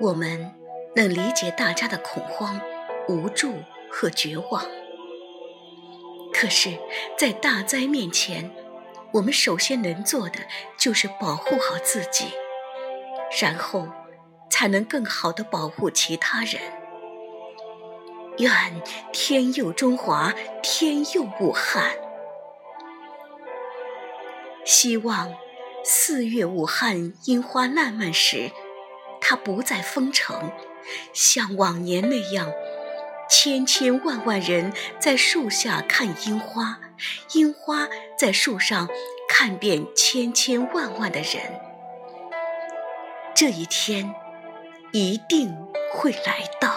我们能理解大家的恐慌、无助和绝望。可是，在大灾面前，我们首先能做的就是保护好自己，然后才能更好的保护其他人。愿天佑中华，天佑武汉。希望四月武汉樱花烂漫时，他不再封城，像往年那样。千千万万人在树下看樱花，樱花在树上看遍千千万万的人。这一天一定会来到。